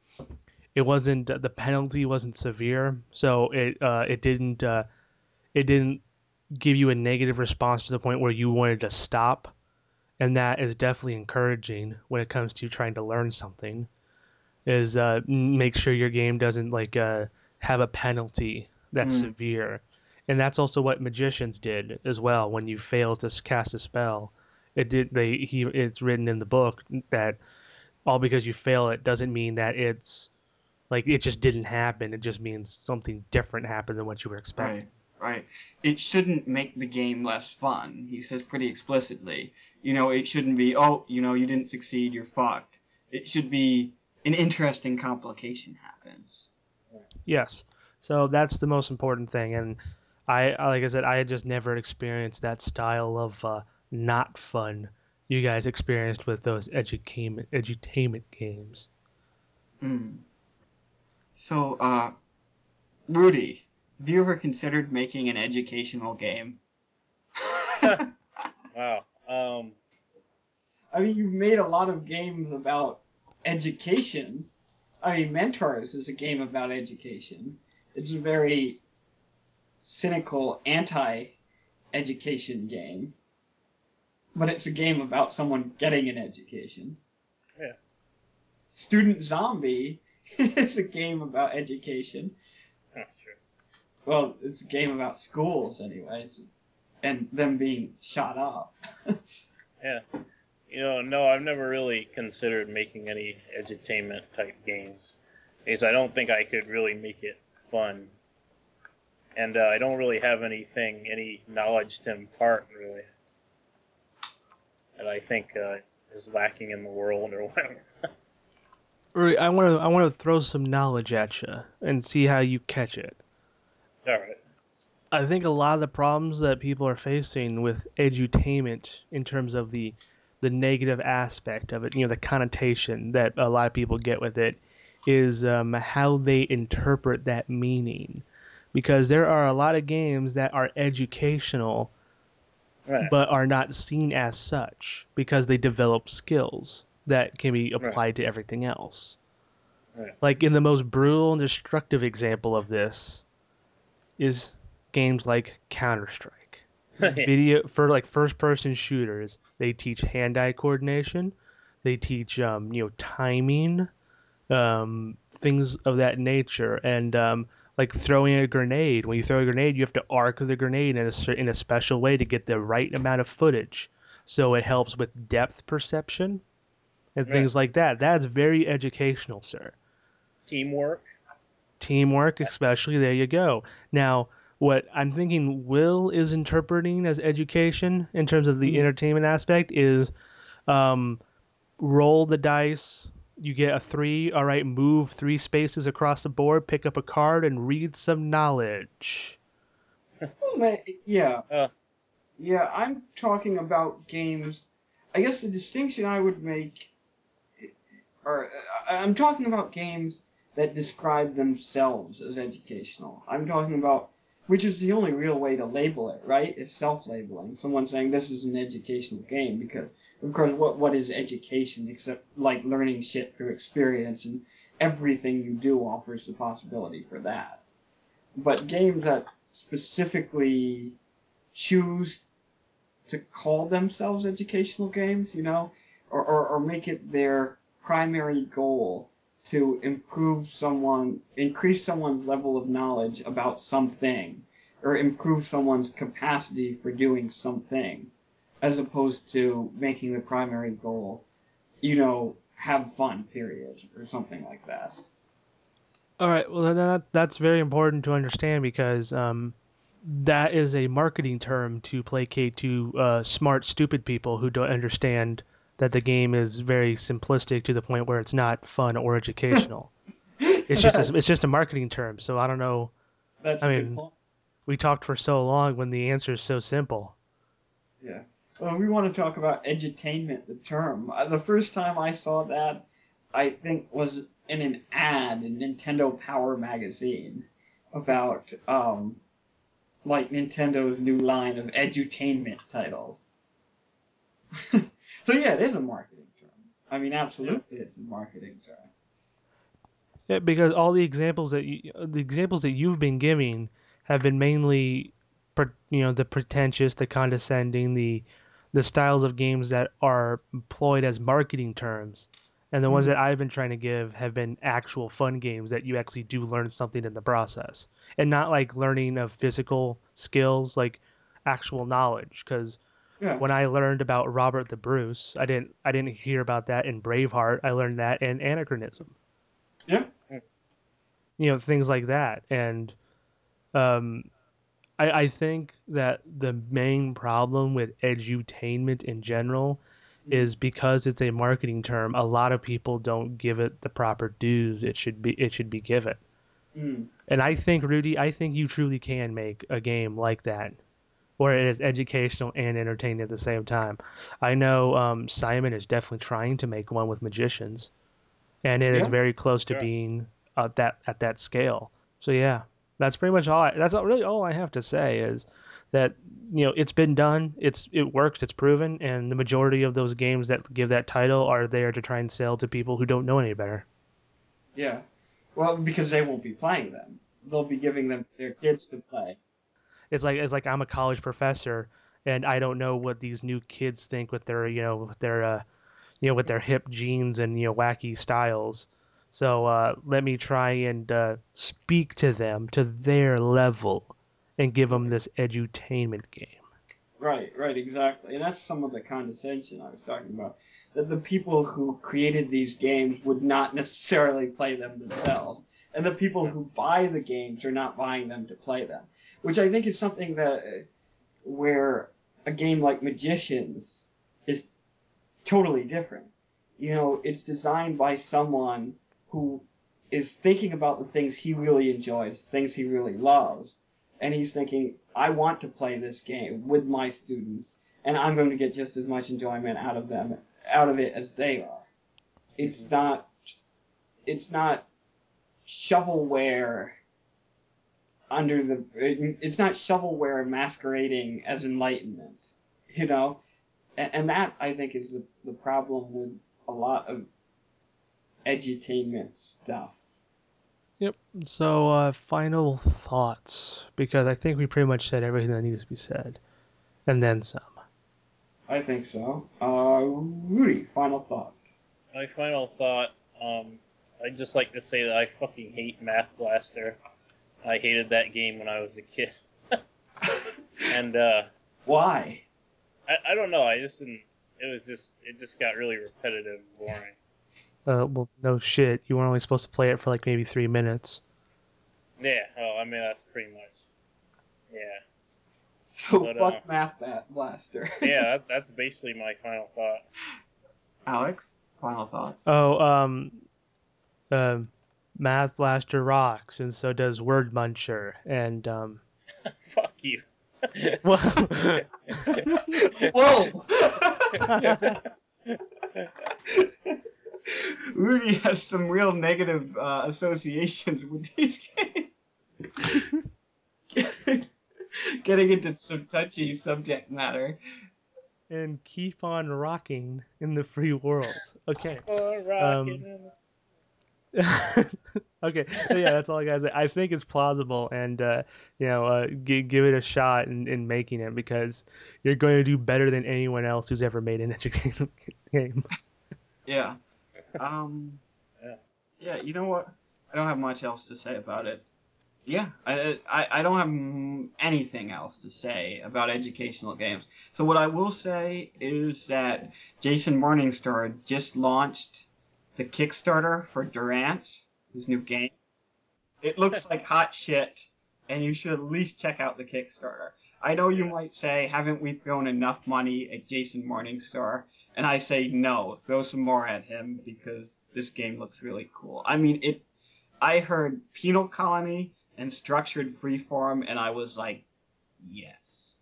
it wasn't the penalty wasn't severe, so it uh it didn't uh it didn't give you a negative response to the point where you wanted to stop. and that is definitely encouraging when it comes to trying to learn something. Is uh, make sure your game doesn't like uh, have a penalty that's Mm. severe, and that's also what magicians did as well. When you fail to cast a spell, it did. They he it's written in the book that all because you fail it doesn't mean that it's like it just didn't happen. It just means something different happened than what you were expecting. Right, right. It shouldn't make the game less fun. He says pretty explicitly. You know, it shouldn't be, oh, you know, you didn't succeed, you're fucked. It should be an interesting complication happens. Yes. So that's the most important thing. And I, I- like I said, I had just never experienced that style of uh, not fun you guys experienced with those edutainment edutainment games. Mm. So, uh, Rudy, have you ever considered making an educational game? Wow. Um, I mean, you've made a lot of games about education. I mean, Mentors is a game about education. It's a very cynical anti-education game, but it's a game about someone getting an education. Yeah. Student Zombie is a game about education. oh, sure. Well, it's a game about schools anyway, and them being shot up. Yeah. You know, no, I've never really considered making any edutainment type games because I don't think I could really make it fun. And uh, I don't really have anything, any knowledge to impart, really. That I think uh, is lacking in the world or whatever. Uri, I want to I want to throw some knowledge at you and see how you catch it. All right. I think a lot of the problems that people are facing with edutainment in terms of the the negative aspect of it, you know, the connotation that a lot of people get with it, is um, how they interpret that meaning. Because there are a lot of games that are educational Right. but are not seen as such because they develop skills that can be Right. applied to everything else. Right. Like in the most brutal and destructive example of this is games like Counter Strike. Video for like first person shooters, they teach hand eye coordination, they teach um, you know timing, um, things of that nature, and um, like throwing a grenade. When you throw a grenade, you have to arc the grenade in a in a special way to get the right amount of footage, so it helps with depth perception and Right. things like that. That's very educational, sir. Teamwork. Teamwork, especially. There you go. Now, what I'm thinking Will is interpreting as education in terms of the Mhm. entertainment aspect is um, roll the dice. You get a three. All right, move three spaces across the board, pick up a card, and read some knowledge. yeah. Uh. Yeah, I'm talking about games. I guess the distinction I would make, or I'm talking about games that describe themselves as educational. I'm talking about, which is the only real way to label it, right? Is self-labeling. Someone saying this is an educational game because, of course, what what is education except like learning shit through experience and everything you do offers the possibility for that. But games that specifically choose to call themselves educational games, you know, or, or, or make it their primary goal to improve someone, increase someone's level of knowledge about something, or improve someone's capacity for doing something, as opposed to making the primary goal, you know, have fun, period, or something like that. All right. Well, that that's very important to understand because um, that is a marketing term to placate to uh, smart, stupid people who don't understand that the game is very simplistic to the point where it's not fun or educational. It's just a, it's just a marketing term. So I don't know. That's I a good mean- point. We talked for so long when the answer is so simple. Yeah. Well, we want to talk about edutainment, the term. Uh, the first time I saw that, I think, was in an ad in Nintendo Power magazine about, um, like Nintendo's new line of edutainment titles. so yeah, it is a marketing term. I mean, absolutely, it's a marketing term. Yeah, because all the examples that you, the examples that you've been giving have been mainly, pre- you know, the pretentious, the condescending, the the styles of games that are employed as marketing terms. And the ones Mhm. that I've been trying to give have been actual fun games that you actually do learn something in the process. And not like learning of physical skills, like actual knowledge. Because Yeah. when I learned about Robert the Bruce, I didn't I didn't hear about that in Braveheart. I learned that in Anachronism. Yeah. You know, things like that. And um I, I think that the main problem with edutainment in general is because it's a marketing term, a lot of people don't give it the proper dues it should be it should be given. Mm. And I think Rudy, I think you truly can make a game like that where it is educational and entertaining at the same time. I know um, Simon is definitely trying to make one with magicians, and it is Yeah. very close to Yeah. being at that at that scale. So yeah, that's pretty much all. I, that's really all I have to say is that you know it's been done, it's it works, it's proven, and the majority of those games that give that title are there to try and sell to people who don't know any better. Yeah. Well, because they won't be playing them. They'll be giving them their kids to play. It's like it's like I'm a college professor and I don't know what these new kids think with their you know with their uh, you know with their hip jeans and you know wacky styles. So uh, let me try and uh, speak to them to their level and give them this edutainment game. Right, right, exactly. And that's some of the condescension I was talking about. That the people who created these games would not necessarily play them themselves. And the people who buy the games are not buying them to play them. Which I think is something that, uh, where a game like Magicians is totally different. You know, it's designed by someone who is thinking about the things he really enjoys, things he really loves, and he's thinking, I want to play this game with my students, and I'm going to get just as much enjoyment out of them, out of it as they are. It's not, it's not shovelware under the, it- it's not shovelware masquerading as enlightenment, you know, and, and that I think is the, the problem with a lot of edutainment stuff. Yep. So uh, final thoughts because I think we pretty much said everything that needs to be said, and then some. I think so. Uh, Rudy, final thought. My final thought, um, I'd just like to say that I fucking hate Math Blaster. I hated that game when I was a kid. and uh, Why? I, I don't know, I just didn't it was just it just got really repetitive and boring. Uh, well, no shit. You weren't only supposed to play it for like maybe three minutes. Yeah, oh I mean that's pretty much Yeah. So But, fuck uh, Math Bat Blaster. Yeah, that, that's basically my final thought. Alex, final thoughts. Oh, um, um, Math Blaster rocks, and so does Word Muncher, and um, Fuck you. well, Whoa! Rudy has some real negative uh, associations with these games. Getting into some touchy subject matter. and keep on rocking in the free world. Okay. Rockin' Um, in the- okay, so yeah, that's all I gotta say. I think it's plausible, and uh, you know, uh, g- give it a shot in, in making it because you're going to do better than anyone else who's ever made an educational game. Yeah. Um. Yeah. Yeah. You know what? I don't have much else to say about it. Yeah, I, I, I don't have anything else to say about educational games. So what I will say is that Jason Morningstar just launched the Kickstarter for Durance, his new game. It looks like hot shit, and you should at least check out the Kickstarter. I know you might say, haven't we thrown enough money at Jason Morningstar? And I say no, throw some more at him because this game looks really cool. I mean, it. I heard Penal Colony and Structured Freeform, and I was like, yes.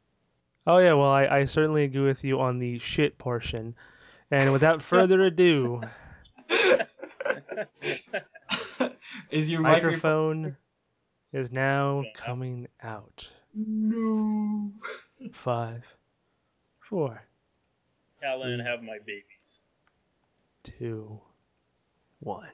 Oh yeah, well, I, I certainly agree with you on the shit portion. And without further ado, Is your microphone? microphone is now Yeah. coming out. No. Five, four, Callan have my babies. two, one.